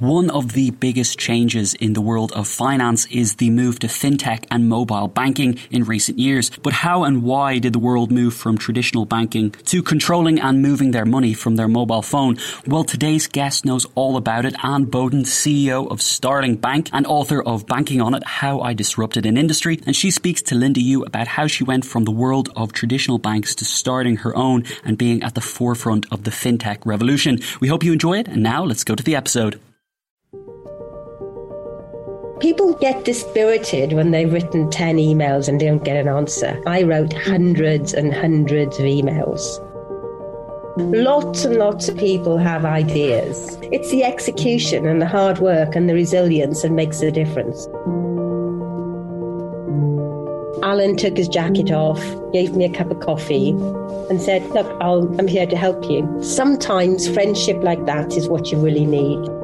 One of the biggest changes in the world of finance is the move to fintech and mobile banking in recent years. But how and why did the world move from traditional banking to controlling and moving their money from their mobile phone? Well, today's guest knows all about it. Anne Boden, CEO of Starling Bank and author of Banking on It, How I Disrupted an Industry. And she speaks to Linda Yueh about how she went from the world of traditional banks to starting her own and being at the forefront of the fintech revolution. We hope you enjoy it. And now let's go to the episode. People get dispirited when they've written 10 emails and don't get an answer. I wrote hundreds and hundreds of emails. Lots and lots of people have ideas. It's the execution and the hard work and the resilience that makes the difference. Alan took his jacket off, gave me a cup of coffee, and said, Look, i am here to help you. Sometimes friendship like that is what you really need.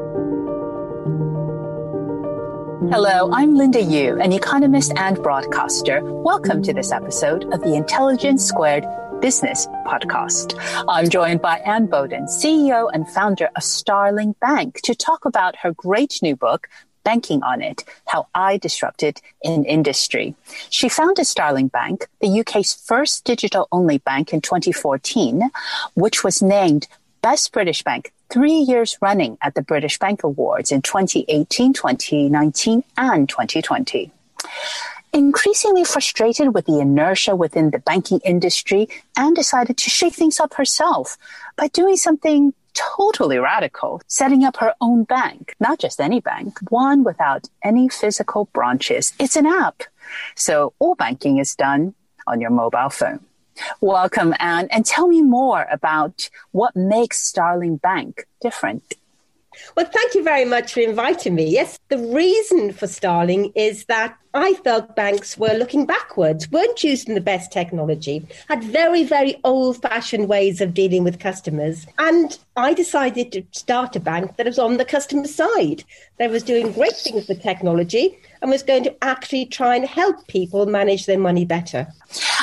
Hello, I'm Linda Yueh, an economist and broadcaster. Welcome to this episode of the Intelligence Squared Business Podcast. I'm joined by Anne Boden, CEO and founder of Starling Bank, to talk about her great new book, Banking on It, How I Disrupted an Industry. She founded Starling Bank, the UK's first digital only bank in 2014, which was named Best British Bank three years running at the British Bank Awards in 2018, 2019, and 2020. Increasingly frustrated with the inertia within the banking industry, Anne decided to shake things up herself by doing something totally radical, setting up her own bank, not just any bank, one without any physical branches. It's an app. So all banking is done on your mobile phone. Welcome, Anne, and tell me more about what makes Starling Bank different. Well, thank you very much for inviting me. Yes, the reason for Starling is that I felt banks were looking backwards, weren't using the best technology, had very, very old fashioned ways of dealing with customers. And I decided to start a bank that was on the customer side, that was doing great things with technology and was going to actually try and help people manage their money better.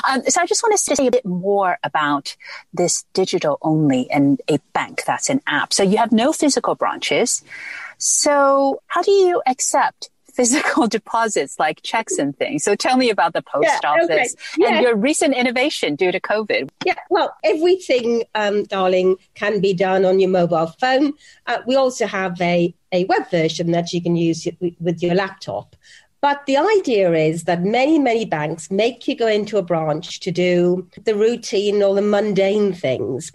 Um, so I just want to say a bit more about this digital only and a bank that's an app. So you have no physical branches. So how do you accept physical deposits like checks and things. So tell me about the post yeah, office okay. yeah. and your recent innovation due to COVID. Yeah, well, everything, um, Starling, can be done on your mobile phone. Uh, we also have a, a web version that you can use with your laptop. But the idea is that many, many banks make you go into a branch to do the routine or the mundane things.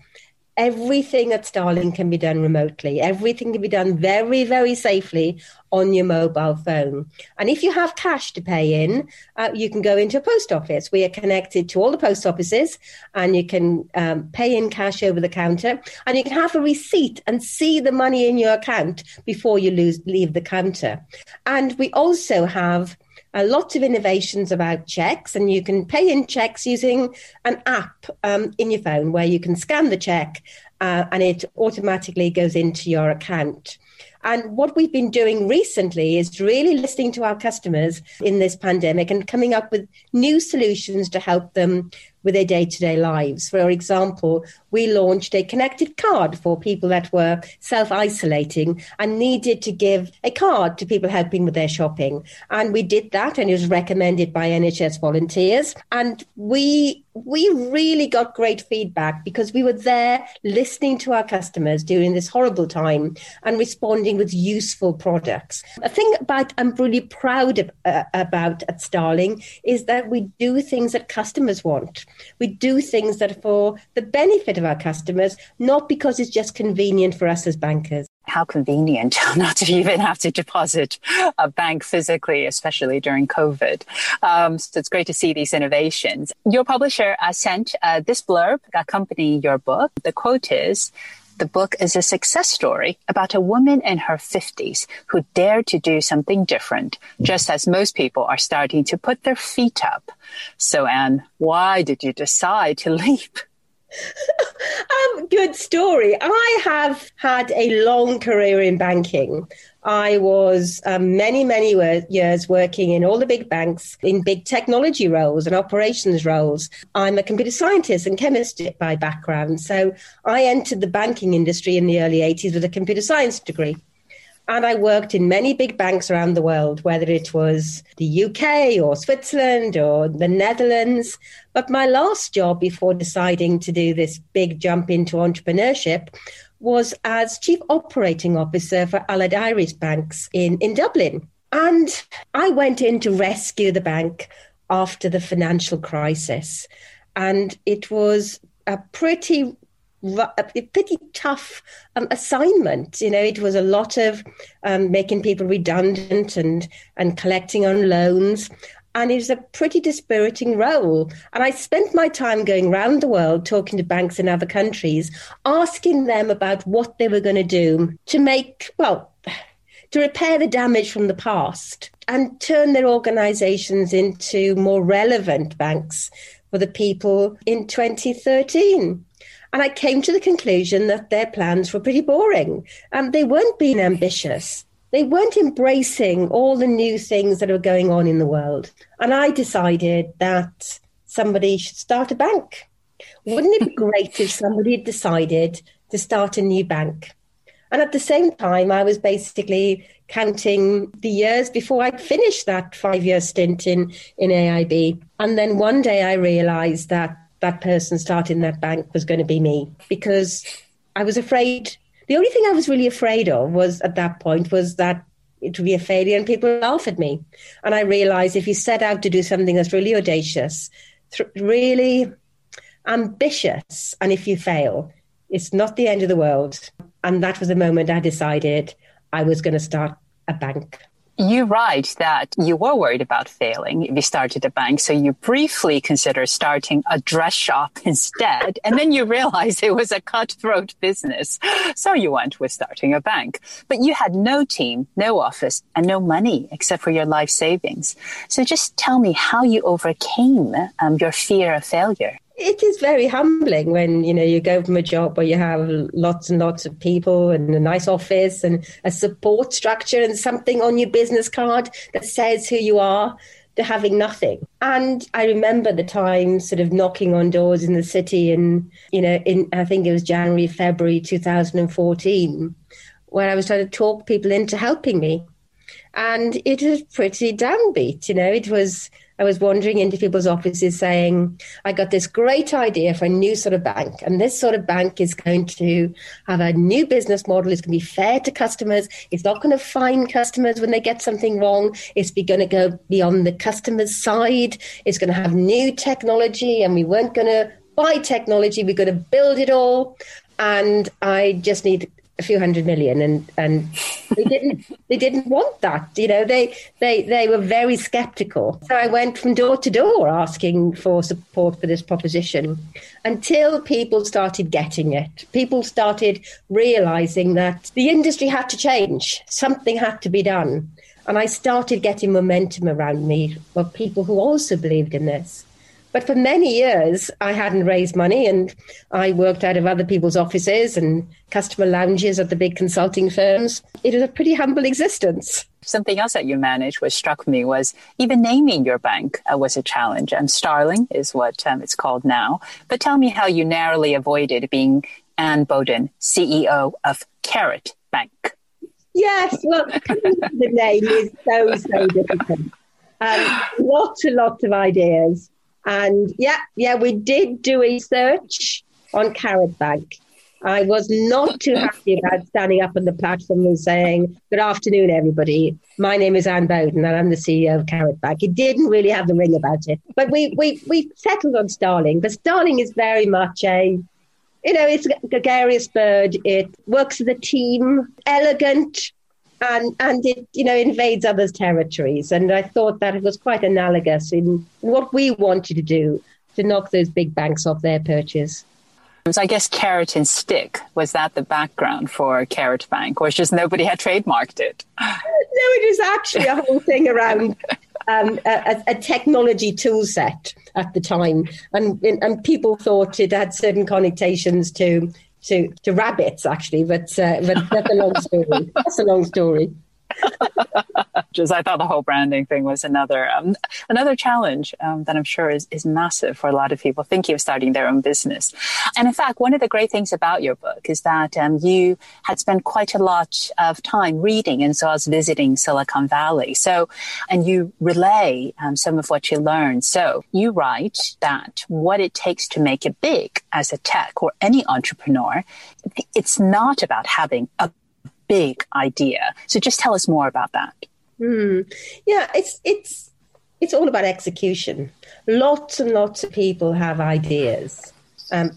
Everything at Starling can be done remotely. Everything can be done very, very safely on your mobile phone. And if you have cash to pay in, uh, you can go into a post office. We are connected to all the post offices and you can um, pay in cash over the counter and you can have a receipt and see the money in your account before you lose, leave the counter. And we also have a lot of innovations about checks, and you can pay in checks using an app um, in your phone where you can scan the check uh, and it automatically goes into your account. And what we've been doing recently is really listening to our customers in this pandemic and coming up with new solutions to help them with their day to day lives. For example, we launched a connected card for people that were self isolating and needed to give a card to people helping with their shopping. And we did that, and it was recommended by NHS volunteers. And we we really got great feedback because we were there listening to our customers during this horrible time and responding with useful products. A thing about I'm really proud of, uh, about at Starling is that we do things that customers want. We do things that are for the benefit of our customers, not because it's just convenient for us as bankers how convenient not to even have to deposit a bank physically, especially during COVID. Um, so it's great to see these innovations. Your publisher uh, sent uh, this blurb accompanying your book. The quote is, the book is a success story about a woman in her 50s who dared to do something different, just as most people are starting to put their feet up. So, Anne, why did you decide to leap? um, good story. I have had a long career in banking. I was um, many, many years working in all the big banks in big technology roles and operations roles. I'm a computer scientist and chemist by background. So I entered the banking industry in the early 80s with a computer science degree. And I worked in many big banks around the world, whether it was the UK or Switzerland or the Netherlands. But my last job before deciding to do this big jump into entrepreneurship was as Chief Operating Officer for Allied Irish Banks in, in Dublin. And I went in to rescue the bank after the financial crisis. And it was a pretty a pretty tough um, assignment. You know, it was a lot of um, making people redundant and and collecting on loans. And it was a pretty dispiriting role. And I spent my time going around the world talking to banks in other countries, asking them about what they were going to do to make, well, to repair the damage from the past and turn their organizations into more relevant banks for the people in 2013. And I came to the conclusion that their plans were pretty boring. Um, they weren't being ambitious. They weren't embracing all the new things that are going on in the world. And I decided that somebody should start a bank. Wouldn't it be great if somebody had decided to start a new bank? And at the same time, I was basically counting the years before I'd finished that five year stint in, in AIB. And then one day I realized that that person starting that bank was going to be me because I was afraid. The only thing I was really afraid of was at that point was that it would be a failure and people would laugh at me. And I realized if you set out to do something that's really audacious, really ambitious, and if you fail, it's not the end of the world. And that was the moment I decided I was going to start a bank. You write that you were worried about failing if you started a bank, so you briefly considered starting a dress shop instead, and then you realized it was a cutthroat business, so you went with starting a bank. But you had no team, no office, and no money except for your life savings. So just tell me how you overcame um, your fear of failure it is very humbling when you know you go from a job where you have lots and lots of people and a nice office and a support structure and something on your business card that says who you are to having nothing. And I remember the time sort of knocking on doors in the city and you know in I think it was January February 2014 when I was trying to talk people into helping me. And it was pretty downbeat, you know, it was I was wandering into people's offices saying, I got this great idea for a new sort of bank. And this sort of bank is going to have a new business model. It's going to be fair to customers. It's not going to fine customers when they get something wrong. It's going to go beyond the customer's side. It's going to have new technology. And we weren't going to buy technology. We're going to build it all. And I just need a few hundred million and and they didn't they didn't want that you know they they they were very skeptical. So i went from door to door asking for support for this proposition until people started getting it. People started realizing that the industry had to change. Something had to be done. And i started getting momentum around me of people who also believed in this But for many years, I hadn't raised money and I worked out of other people's offices and customer lounges at the big consulting firms. It was a pretty humble existence. Something else that you managed, which struck me, was even naming your bank uh, was a challenge. And Starling is what um, it's called now. But tell me how you narrowly avoided being Anne Boden, CEO of Carrot Bank. Yes, well, the name is so, so difficult. Um, lots and lots of ideas. And yeah, yeah, we did do a search on Carrot Bank. I was not too happy about standing up on the platform and saying, Good afternoon, everybody. My name is Anne Boden and I'm the CEO of Carrot Bank. It didn't really have the ring about it. But we, we, we settled on Starling. But Starling is very much a, you know, it's a gregarious bird. It works as a team, elegant, and and it you know invades others' territories. And I thought that it was quite analogous in what we wanted to do to knock those big banks off their perches. So I guess carrot and stick was that the background for Carrot Bank, or just nobody had trademarked it? No, it was actually a whole thing around um, a, a, technology tool set at the time, and and people thought it had certain connotations to to, to rabbits actually, but uh, but that's a long story. That's a long story. Just, I thought the whole branding thing was another um, another challenge um, that I'm sure is, is massive for a lot of people thinking of starting their own business. And in fact, one of the great things about your book is that um, you had spent quite a lot of time reading and so I was visiting Silicon Valley. So, and you relay um, some of what you learned. So you write that what it takes to make it big as a tech or any entrepreneur, it's not about having a big idea. So just tell us more about that. Mm. Yeah, it's it's it's all about execution. Lots and lots of people have ideas. Um,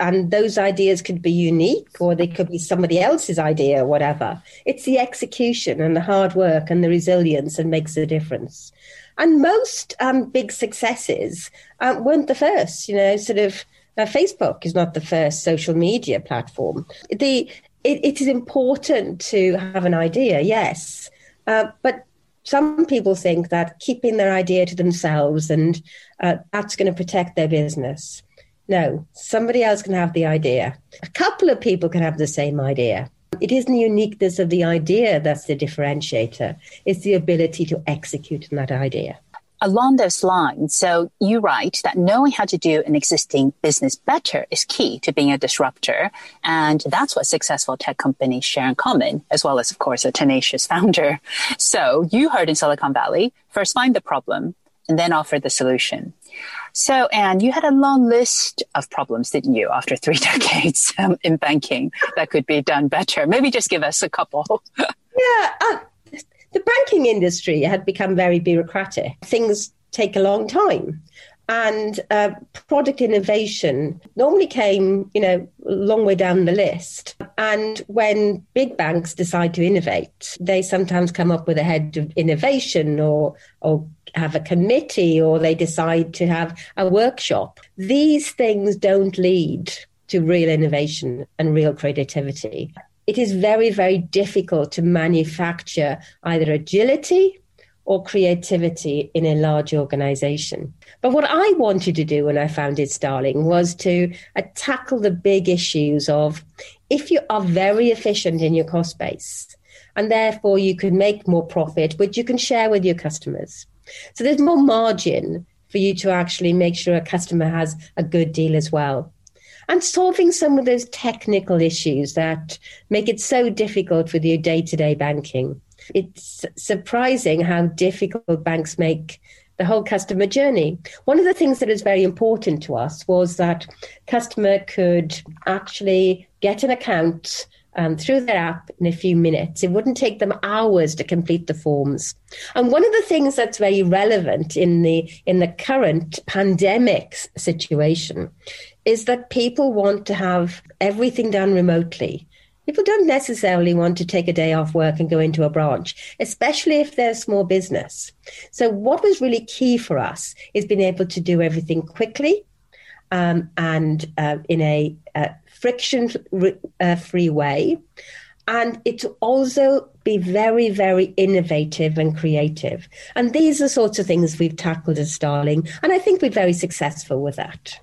and those ideas could be unique or they could be somebody else's idea or whatever. It's the execution and the hard work and the resilience that makes the difference. And most um, big successes uh, weren't the first, you know, sort of uh, Facebook is not the first social media platform. The it, it is important to have an idea, yes. Uh, but some people think that keeping their idea to themselves and uh, that's going to protect their business. No, somebody else can have the idea. A couple of people can have the same idea. It isn't the uniqueness of the idea that's the differentiator, it's the ability to execute on that idea along those lines, so you write that knowing how to do an existing business better is key to being a disruptor. And that's what successful tech companies share in common, as well as, of course, a tenacious founder. So you heard in Silicon Valley, first find the problem and then offer the solution. So, Anne, you had a long list of problems, didn't you, after three decades um, in banking that could be done better? Maybe just give us a couple. yeah. Uh, the banking industry had become very bureaucratic. Things take a long time. And uh, product innovation normally came, you know, a long way down the list. And when big banks decide to innovate, they sometimes come up with a head of innovation or, or have a committee or they decide to have a workshop. These things don't lead to real innovation and real creativity it is very, very difficult to manufacture either agility or creativity in a large organization. But what I wanted to do when I founded Starling was to uh, tackle the big issues of if you are very efficient in your cost base, and therefore you can make more profit, which you can share with your customers. So there's more margin for you to actually make sure a customer has a good deal as well and solving some of those technical issues that make it so difficult with your day to day banking. It's surprising how difficult banks make the whole customer journey. One of the things that is very important to us was that customer could actually get an account um, through their app in a few minutes. It wouldn't take them hours to complete the forms. And one of the things that's very relevant in the in the current pandemic situation is that people want to have everything done remotely. People don't necessarily want to take a day off work and go into a branch, especially if they're a small business. So, what was really key for us is being able to do everything quickly um, and uh, in a uh, friction uh, free way. And it's also be very, very innovative and creative. And these are sorts of things we've tackled as Starling. And I think we're very successful with that.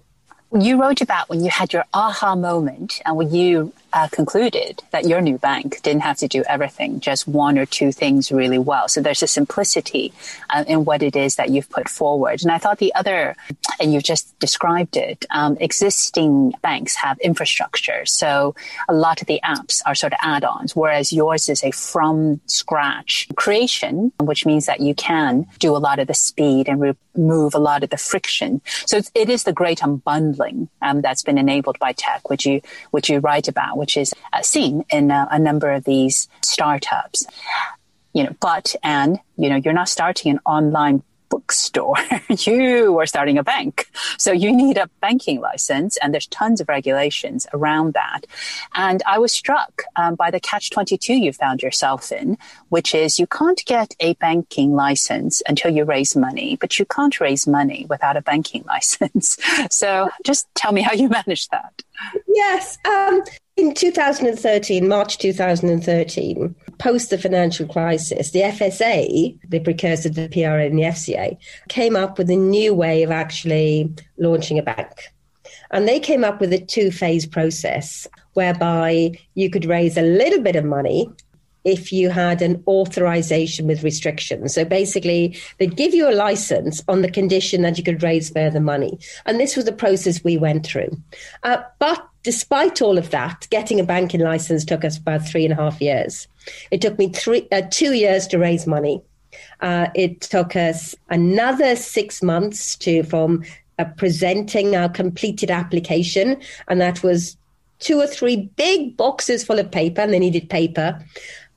You wrote about when you had your aha moment and when you uh, concluded that your new bank didn't have to do everything, just one or two things really well. So there's a simplicity uh, in what it is that you've put forward. And I thought the other, and you've just described it, um, existing banks have infrastructure. So a lot of the apps are sort of add-ons, whereas yours is a from scratch creation, which means that you can do a lot of the speed and remove a lot of the friction. So it is the great unbundling um, that's been enabled by tech, which you, which you write about which is uh, seen in uh, a number of these startups. You know, but and you know, you're not starting an online bookstore. you are starting a bank. So you need a banking license and there's tons of regulations around that. And I was struck um, by the catch 22 you found yourself in, which is you can't get a banking license until you raise money, but you can't raise money without a banking license. so just tell me how you managed that. Yes. Um, in 2013, March 2013, post the financial crisis, the FSA, the precursor to the PRA and the FCA, came up with a new way of actually launching a bank. And they came up with a two phase process whereby you could raise a little bit of money if you had an authorization with restrictions. So basically, they'd give you a license on the condition that you could raise further money. And this was the process we went through. Uh, but despite all of that, getting a banking license took us about three and a half years. It took me three, uh, two years to raise money. Uh, it took us another six months to from uh, presenting our completed application, and that was two or three big boxes full of paper, and they needed paper.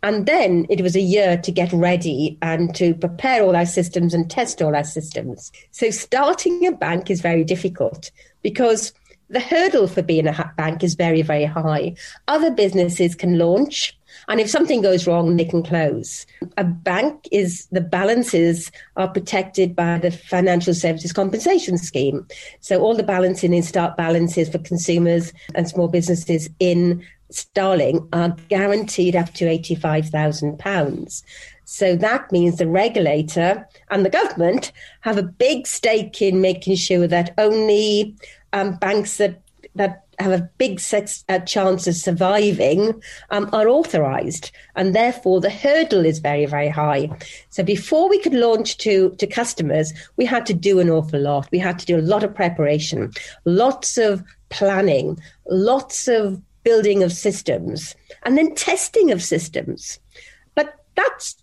And then it was a year to get ready and to prepare all our systems and test all our systems. So starting a bank is very difficult because the hurdle for being a bank is very, very high. Other businesses can launch, and if something goes wrong, they can close. A bank is the balances are protected by the Financial Services Compensation Scheme. So all the balancing and start balances for consumers and small businesses in Starling are guaranteed up to £85,000. So that means the regulator and the government have a big stake in making sure that only um, banks that that have a big uh, chance of surviving um, are authorized and therefore the hurdle is very very high. So before we could launch to to customers we had to do an awful lot. We had to do a lot of preparation lots of planning lots of building of systems and then testing of systems. But that's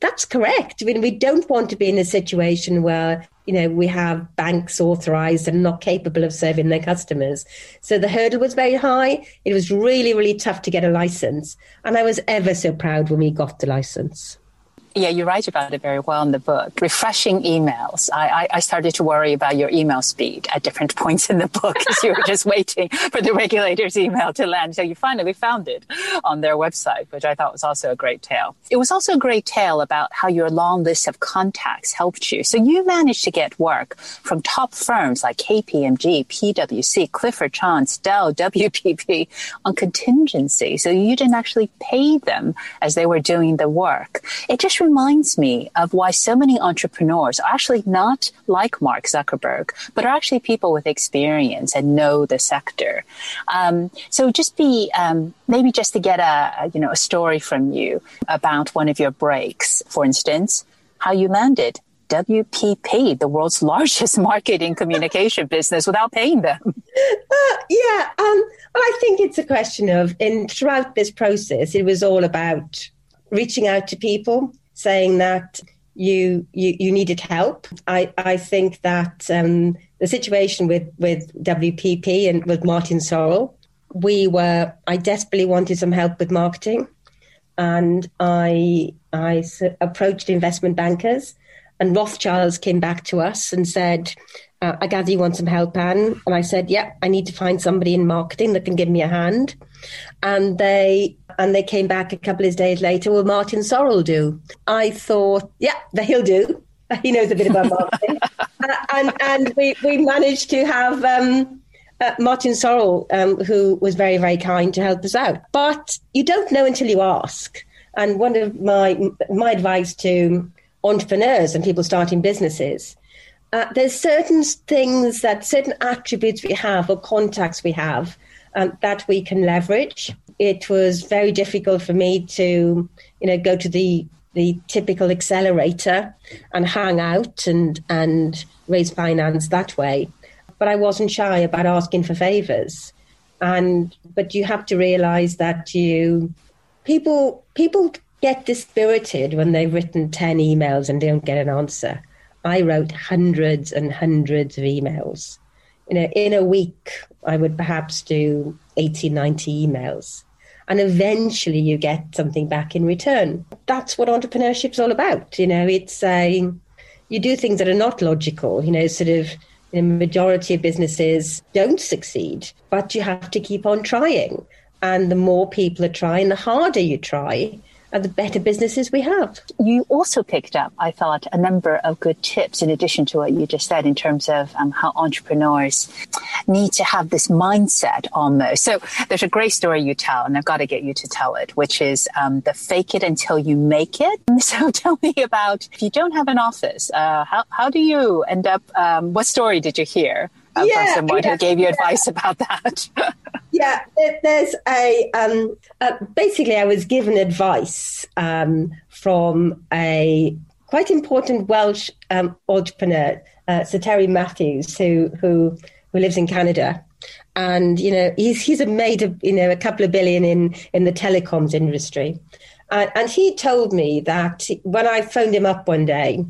that's correct. I mean, we don't want to be in a situation where you know we have banks authorized and not capable of serving their customers. So the hurdle was very high. It was really, really tough to get a license, and I was ever so proud when we got the license. Yeah, you write about it very well in the book. Refreshing emails. I, I, I, started to worry about your email speed at different points in the book as you were just waiting for the regulator's email to land. So you finally found it on their website, which I thought was also a great tale. It was also a great tale about how your long list of contacts helped you. So you managed to get work from top firms like KPMG, PwC, Clifford Chance, Dell, WPP on contingency. So you didn't actually pay them as they were doing the work. It just reminds me of why so many entrepreneurs are actually not like Mark Zuckerberg, but are actually people with experience and know the sector. Um, so just be um, maybe just to get a you know a story from you about one of your breaks, for instance, how you landed WPP, the world's largest marketing communication business, without paying them? Uh, yeah, um, well, I think it's a question of, in throughout this process, it was all about reaching out to people, saying that you you, you needed help. I, I think that um, the situation with, with WPP and with Martin Sorrell, we were I desperately wanted some help with marketing, and I I approached investment bankers, and Rothschilds came back to us and said, uh, "I gather you want some help, Anne." And I said, "Yeah, I need to find somebody in marketing that can give me a hand." And they and they came back a couple of days later. Well, Martin Sorrell do. I thought, yeah, he'll do. He knows a bit about marketing, uh, and and we we managed to have. Um, uh, Martin Sorrell, um, who was very, very kind to help us out. But you don't know until you ask. And one of my my advice to entrepreneurs and people starting businesses, uh, there's certain things that certain attributes we have or contacts we have um, that we can leverage. It was very difficult for me to, you know, go to the the typical accelerator and hang out and and raise finance that way. But I wasn't shy about asking for favors. And but you have to realize that you people people get dispirited when they've written 10 emails and don't get an answer. I wrote hundreds and hundreds of emails. You know, in a week, I would perhaps do 80, 90 emails. And eventually you get something back in return. That's what entrepreneurship is all about. You know, it's saying you do things that are not logical, you know, sort of the majority of businesses don't succeed, but you have to keep on trying. And the more people are trying, the harder you try, and the better businesses we have. You also picked up, I thought, a number of good tips in addition to what you just said in terms of um, how entrepreneurs need to have this mindset almost. So there's a great story you tell, and I've got to get you to tell it, which is um, the fake it until you make it. So tell me about if you don't have an office, uh, how, how do you end up? Um, what story did you hear? Uh, yeah, yeah, who gave you yeah. advice about that. yeah, there's a um, uh, basically I was given advice um, from a quite important Welsh um, entrepreneur, uh, Sir Terry Matthews, who who who lives in Canada, and you know he's he's made a, you know a couple of billion in in the telecoms industry, uh, and he told me that when I phoned him up one day.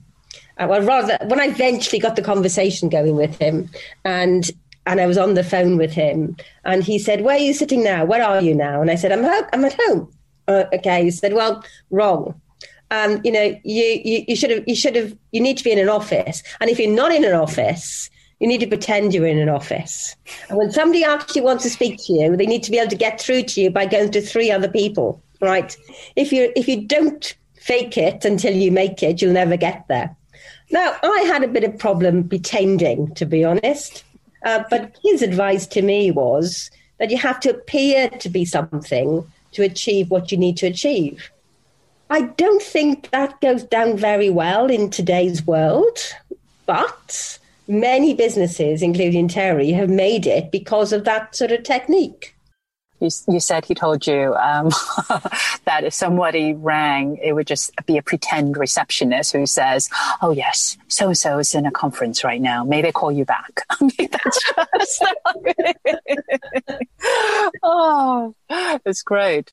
Uh, well, rather, when I eventually got the conversation going with him, and and I was on the phone with him, and he said, "Where are you sitting now? Where are you now?" And I said, "I'm home. I'm at home." Uh, okay, he said, "Well, wrong. Um, you know, you, you you should have you should have you need to be in an office, and if you're not in an office." You need to pretend you're in an office. And when somebody actually wants to speak to you, they need to be able to get through to you by going to three other people, right? If you if you don't fake it until you make it, you'll never get there. Now, I had a bit of problem pretending, to be honest. Uh, but his advice to me was that you have to appear to be something to achieve what you need to achieve. I don't think that goes down very well in today's world, but many businesses, including Terry, have made it because of that sort of technique. You, you said he told you um, that if somebody rang, it would just be a pretend receptionist who says, "Oh yes, so and so is in a conference right now. May they call you back?" I mean, that's just oh, it's great.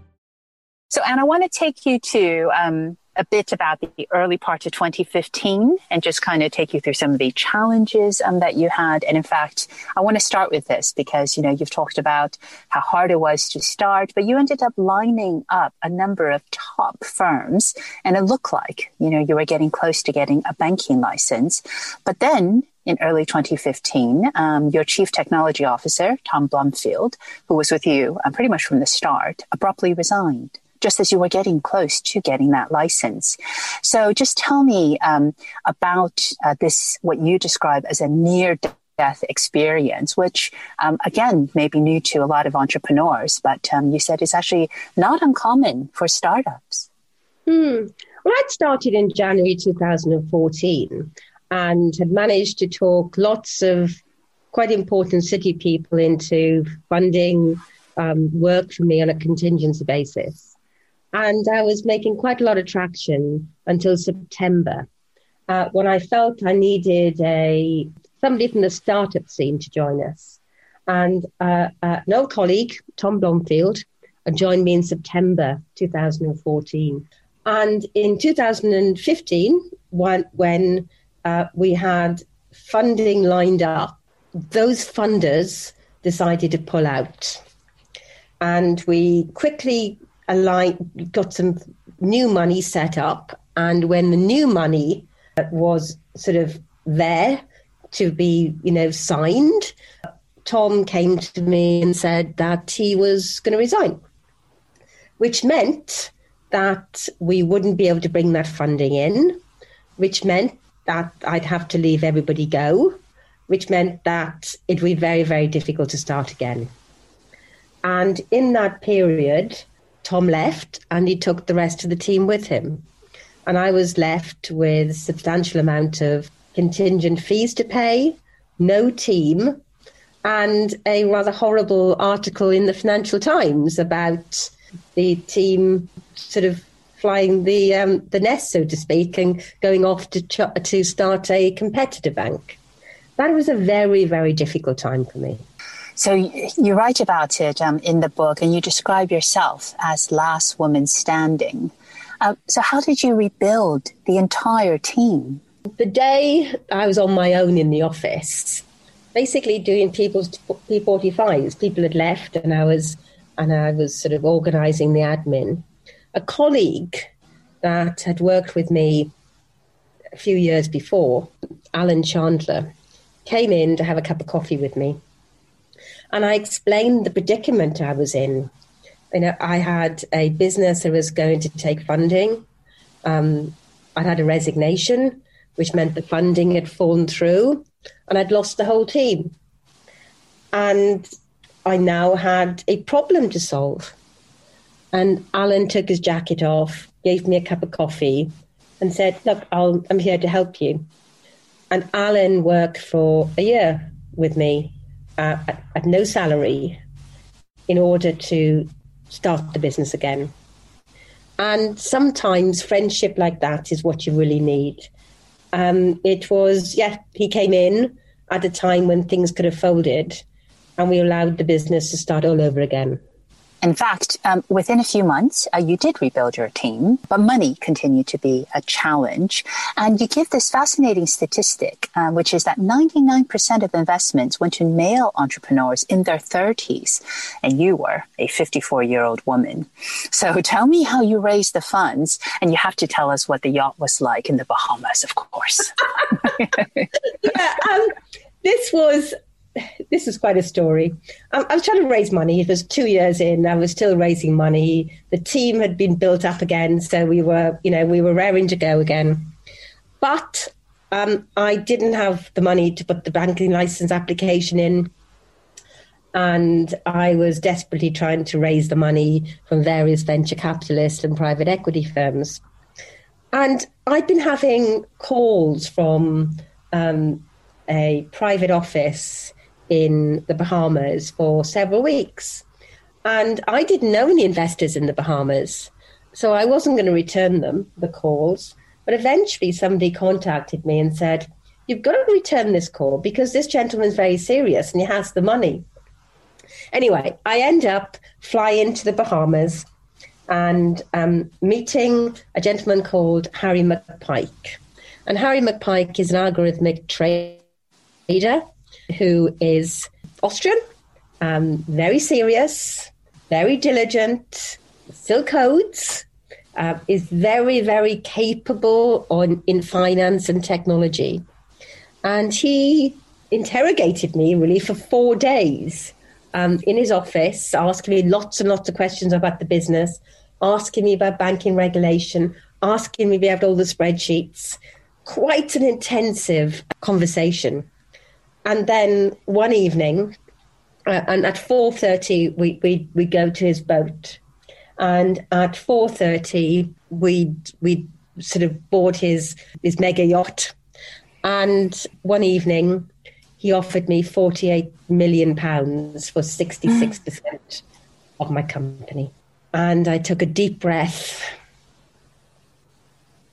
So, Anne, I want to take you to um, a bit about the early part of 2015 and just kind of take you through some of the challenges um, that you had. And in fact, I want to start with this because, you know, you've talked about how hard it was to start, but you ended up lining up a number of top firms and it looked like, you know, you were getting close to getting a banking license. But then in early 2015, um, your chief technology officer, Tom Blomfield, who was with you uh, pretty much from the start, abruptly resigned just as you were getting close to getting that license. So just tell me um, about uh, this, what you describe as a near death experience, which um, again may be new to a lot of entrepreneurs, but um, you said it's actually not uncommon for startups. Hmm. Well, I'd started in January 2014 and had managed to talk lots of quite important city people into funding um, work for me on a contingency basis. And I was making quite a lot of traction until September, uh, when I felt I needed a somebody from the startup scene to join us. And uh, uh, an old colleague, Tom Blomfield, uh, joined me in September 2014. And in 2015, when, when uh, we had funding lined up, those funders decided to pull out. And we quickly align, got some new money set up. And when the new money uh, was sort of there to be, you know, signed, Tom came to me and said that he was going to resign, which meant that we wouldn't be able to bring that funding in, which meant that I'd have to leave everybody go, which meant that it would be very, very difficult to start again. And in that period, Tom left and he took the rest of the team with him. And I was left with substantial amount of contingent fees to pay, no team, and a rather horrible article in the Financial Times about the team sort of flying the um, the nest, so to speak, and going off to ch- to start a competitor bank. That was a very very difficult time for me. So you write about it um, in the book, and you describe yourself as last woman standing. Uh, so how did you rebuild the entire team? The day I was on my own in the office, basically doing people's P45s, people had left, and I was and I was sort of organising the admin. A colleague that had worked with me a few years before, Alan Chandler, came in to have a cup of coffee with me and I explained the predicament I was in. You know, I had a business that was going to take funding. Um, I'd had a resignation, which meant the funding had fallen through, and I'd lost the whole team. And I now had a problem to solve. And Alan took his jacket off, gave me a cup of coffee, and said, Look, I'll, I'm here to help you. And Alan worked for a year with me at, at no salary in order to start the business again. And sometimes friendship like that is what you really need. Um, it was, yeah, he came in at a time when things could have folded, and we allowed the business to start all over again. In fact, um, within a few months, uh, you did rebuild your team, but money continued to be a challenge. And you give this fascinating statistic, uh, which is that 99% of investments went to male entrepreneurs in their 30s, and you were a 54 year old woman. So tell me how you raised the funds, and you have to tell us what the yacht was like in the Bahamas, of course. yeah, um, this was this is quite a story. I, was trying to raise money. It was two years in. I was still raising money. The team had been built up again, so we were, you know, we were raring to go again. But um, I didn't have the money to put the banking license application in, and I was desperately trying to raise the money from various venture capitalists and private equity firms. And I'd been having calls from um, a private office in the Bahamas for several weeks. And I didn't know any investors in the Bahamas. So I wasn't going to return them, the calls. But eventually somebody contacted me and said, You've got to return this call because this gentleman's very serious and he has the money. Anyway, I end up flying to the Bahamas and um, meeting a gentleman called Harry McPike. And Harry McPike is an algorithmic trader who is Austrian, um, very serious, very diligent, still codes, uh, is very, very capable on in finance and technology. And he interrogated me really for four days um, in his office, asking me lots and lots of questions about the business, asking me about banking regulation, asking me about all the spreadsheets. Quite an intensive conversation. And then one evening, uh, and at 4.30, we, we, we go to his boat. And at 4.30, we we sort of bought his, his mega yacht. And one evening, he offered me 48 million pounds for 66% of my company. And I took a deep breath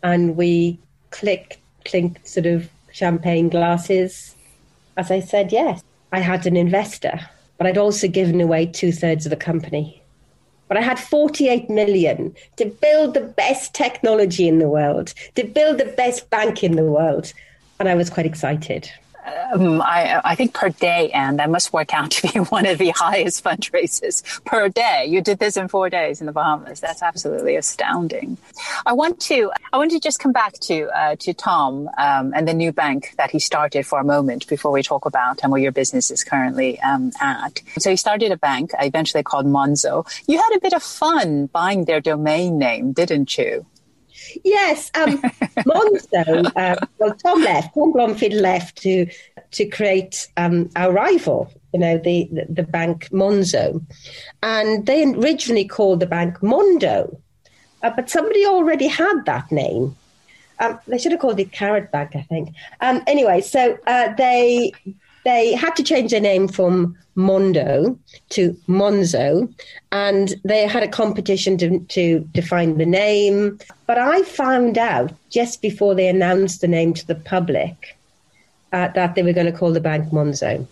and we clicked, clinked sort of champagne glasses as I said yes. I had an investor, but I'd also given away two thirds of the company. But I had 48 million to build the best technology in the world, to build the best bank in the world. And I was quite excited um, I, I, think per day, and that must work out to be one of the highest fundraisers per day. You did this in four days in the Bahamas. That's absolutely astounding. I want to, I want to just come back to uh, to Tom um, and the new bank that he started for a moment before we talk about and where your business is currently um, at. So he started a bank, eventually called Monzo. You had a bit of fun buying their domain name, didn't you? Yes, um, Monzo. Uh, well, Tom left. Tom Blomfield left to to create um, our rival. You know, the, the, the bank Monzo, and they originally called the bank Mondo, uh, but somebody already had that name. Um, they should have called it Carrot Bank, I think. Um, anyway, so uh, they they had to change their name from Mondo to Monzo, and they had a competition to, to define the name. But I found out just before they announced the name to the public uh, that they were going to call the bank Monzo.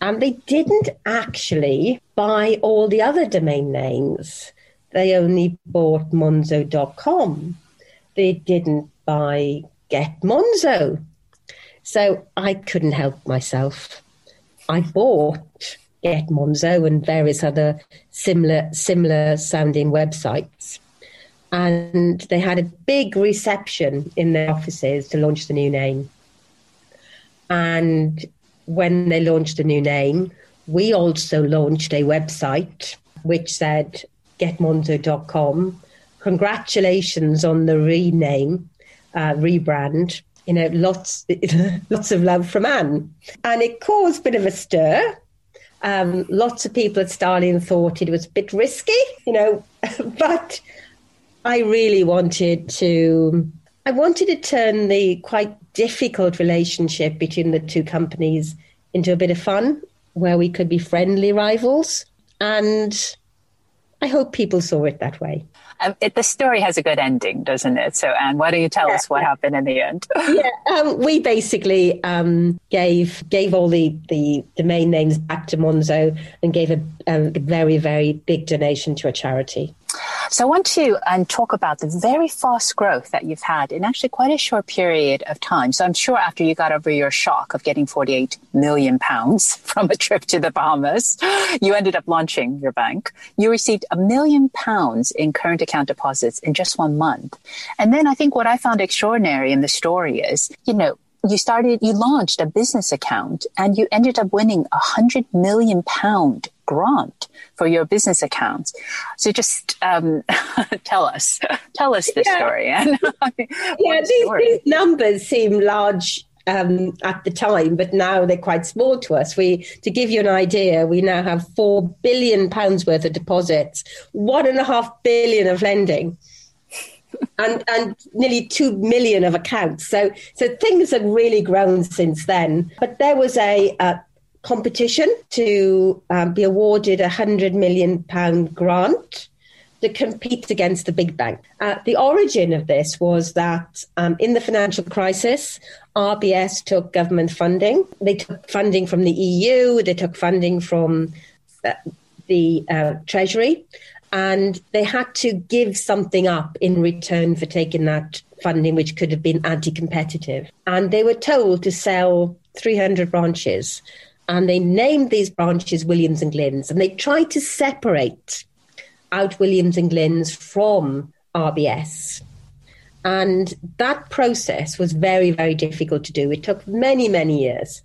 And they didn't actually buy all the other domain names. They only bought monzo.com. They didn't buy Get Monzo. So I couldn't help myself. I bought Get Monzo and various other similar similar sounding websites. And they had a big reception in their offices to launch the new name. And when they launched the new name, we also launched a website which said getmonzo.com. Congratulations on the rename, uh, rebrand you know, lots lots of love from Anne, and it caused a bit of a stir. Um, lots of people at Starling thought it was a bit risky, you know, but I really wanted to. I wanted to turn the quite difficult relationship between the two companies into a bit of fun, where we could be friendly rivals, and I hope people saw it that way. Um, it, the story has a good ending, doesn't it? So, Anne, why don't you tell yeah, us what yeah. happened in the end? yeah, um, we basically um, gave gave all the, the domain names back to Monzo and gave a, a very very big donation to a charity. So I want to um, talk about the very fast growth that you've had in actually quite a short period of time. So I'm sure after you got over your shock of getting 48 million pounds from a trip to the Bahamas, you ended up launching your bank. You received a million pounds in current account deposits in just one month. And then I think what I found extraordinary in the story is, you know, you started, you launched a business account and you ended up winning a hundred million pound grant for your business accounts. So just um, tell us, tell us this yeah. story. And yeah, these, these, numbers seem large um, at the time, but now they're quite small to us. We, to give you an idea, we now have four billion pounds worth of deposits, one and a half billion of lending. And and nearly two million of accounts. So so things have really grown since then. But there was a, a competition to um, be awarded a hundred million pound grant to compete against the big bank. Uh, the origin of this was that um, in the financial crisis, RBS took government funding. They took funding from the EU. They took funding from uh, the uh, Treasury and they had to give something up in return for taking that funding, which could have been anti competitive. And they were told to sell 300 branches. And they named these branches Williams and Glyn's. And they tried to separate out Williams and Glyn's from RBS. And that process was very, very difficult to do. It took many, many years.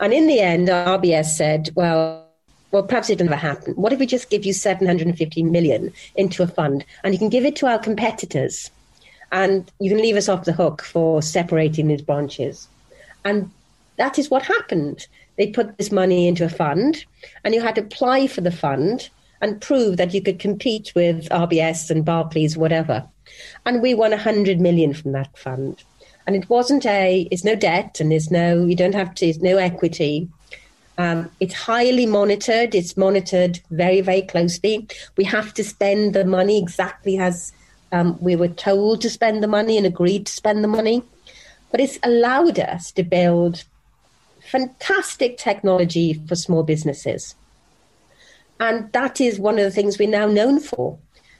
And in the end, RBS said, well, well, perhaps it never happen. What if we just give you 750 million into a fund and you can give it to our competitors and you can leave us off the hook for separating these branches? And that is what happened. They put this money into a fund and you had to apply for the fund and prove that you could compete with RBS and Barclays, whatever. And we won 100 million from that fund. And it wasn't a, it's no debt and there's no, you don't have to, there's no equity um, it's highly monitored. It's monitored very, very closely. We have to spend the money exactly as um, we were told to spend the money and agreed to spend the money. But it's allowed us to build fantastic technology for small businesses. And that is one of the things we're now known for.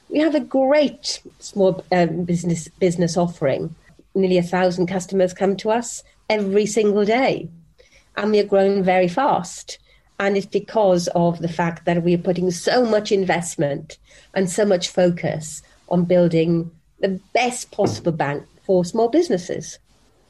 We have a great small um, business business offering. Nearly a thousand customers come to us every single day and we are growing very fast. And it's because of the fact that we are putting so much investment and so much focus on building the best possible bank for small businesses.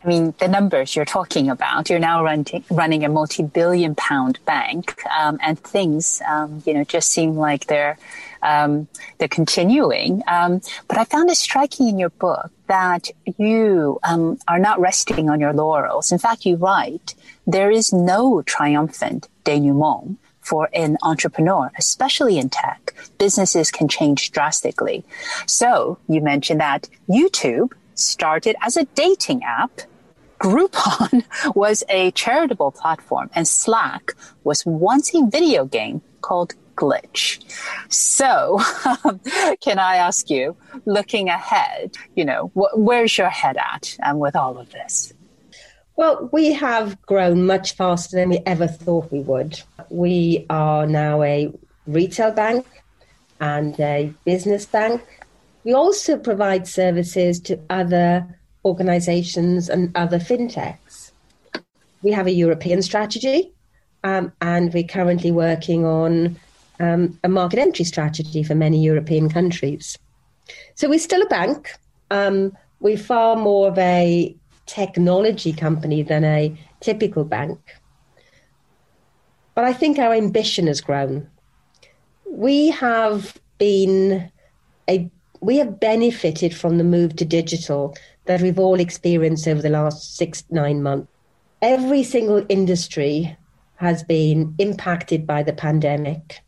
I mean, the numbers you're talking about, you're now running, running a multi billion pound bank, um, and things, um, you know, just seem like they're, um, they're continuing. Um, but I found it striking in your book that you um, are not resting on your laurels. In fact, you write there is no triumphant denouement for an entrepreneur, especially in tech. Businesses can change drastically. So you mentioned that YouTube started as a dating app. Groupon was a charitable platform and Slack was once a video game called Glitch. So, can I ask you, looking ahead, you know, wh- where's your head at um, with all of this? Well, we have grown much faster than we ever thought we would. We are now a retail bank and a business bank. We also provide services to other organizations and other fintechs. We have a European strategy, um, and we're currently working on um, a market entry strategy for many European countries. So we're still a bank. Um, we're far more of a technology company than a typical bank. But I think our ambition has grown. We have been a we have benefited from the move to digital that we've all experienced over the last six, nine months. Every single industry has been impacted by the pandemic.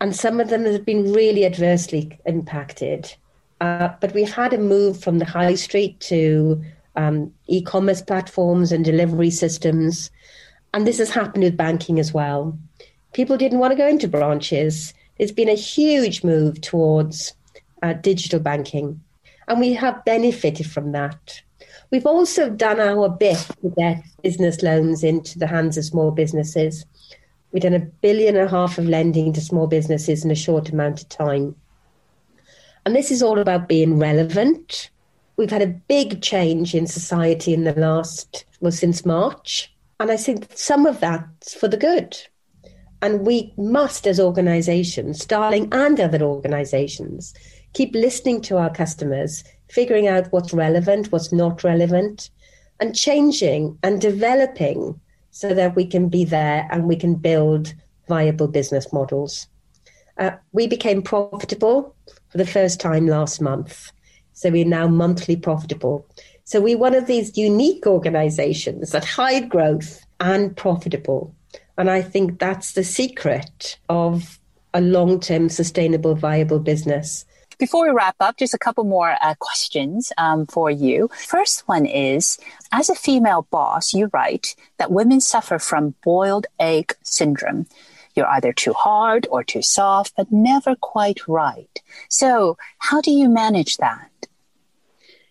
And some of them have been really adversely impacted. Uh, but we've had a move from the high street to um, e commerce platforms and delivery systems. And this has happened with banking as well. People didn't want to go into branches. There's been a huge move towards uh, digital banking, and we have benefited from that. We've also done our bit to get business loans into the hands of small businesses. We've done a billion and a half of lending to small businesses in a short amount of time. And this is all about being relevant we've had a big change in society in the last, well, since March. And I think some of that's for the good. And we must, as organizations, Starling and other organizations, keep listening to our customers, figuring out what's relevant, what's not relevant, and changing and developing so that we can be there and we can build viable business models. Uh, we became profitable for the first time last month. So we're now monthly profitable. So we're one of these unique organizations that high growth and profitable. And I think that's the secret of a long term sustainable, viable business. Before we wrap up, just a couple more uh, questions um, for you. First one is As a female boss, you write that women suffer from boiled egg syndrome. You're either too hard or too soft, but never quite right. So, how do you manage that?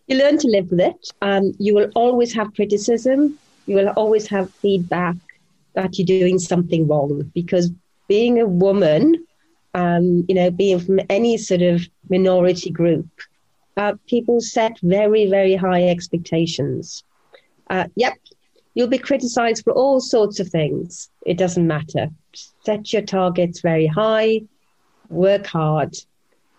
You learn to live with it. Um, you will always have criticism. You will always have feedback that you're doing something wrong because being a woman, um, you know, being from any sort of minority group, uh, people set very, very high expectations. Uh, yep, you'll be criticized for all sorts of things. It doesn't matter. Set your targets very high, work hard,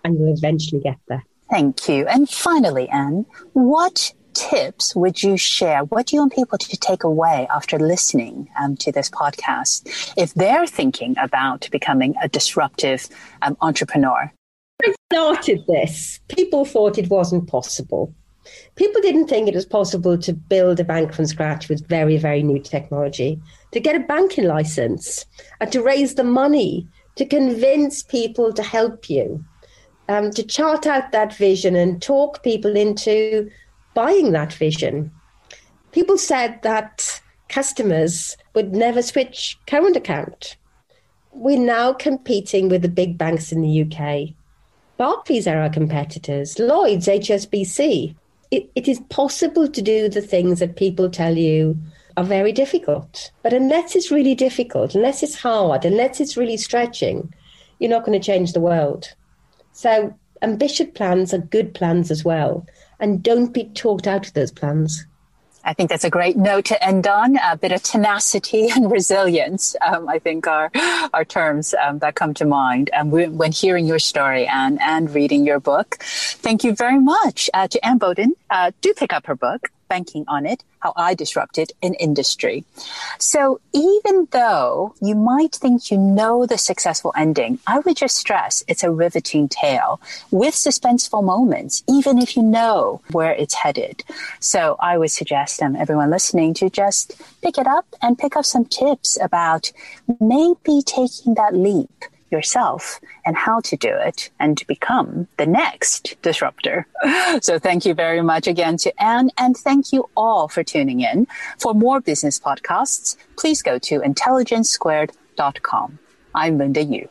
and you'll eventually get there. Thank you. And finally, Anne, what tips would you share? What do you want people to take away after listening um, to this podcast if they're thinking about becoming a disruptive um, entrepreneur? I started this, people thought it wasn't possible. People didn't think it was possible to build a bank from scratch with very, very new technology, to get a banking license, and to raise the money, to convince people to help you um, to chart out that vision and talk people into buying that vision. People said that customers would never switch current account. We're now competing with the big banks in the UK. Barclays are our competitors, Lloyds, HSBC. It, it is possible to do the things that people tell you are very difficult. But unless it's really difficult, unless it's hard, unless it's really stretching, you're not going to change the world. So ambitious plans are good plans as well. And don't be talked out of those plans. I think that's a great note to end on. A bit of tenacity and resilience, um, I think, are are terms um, that come to mind um, when hearing your story and and reading your book. Thank you very much uh, to Anne Boden. Uh, do pick up her book banking on it, how I disrupted an industry. So even though you might think you know the successful ending, I would just stress it's a riveting tale with suspenseful moments, even if you know where it's headed. So I would suggest um, everyone listening to just pick it up and pick up some tips about maybe taking that leap yourself and how to do it and to become the next disruptor. So thank you very much again to Anne and thank you all for tuning in. For more business podcasts, please go to intelligencesquared.com. I'm Linda Yu.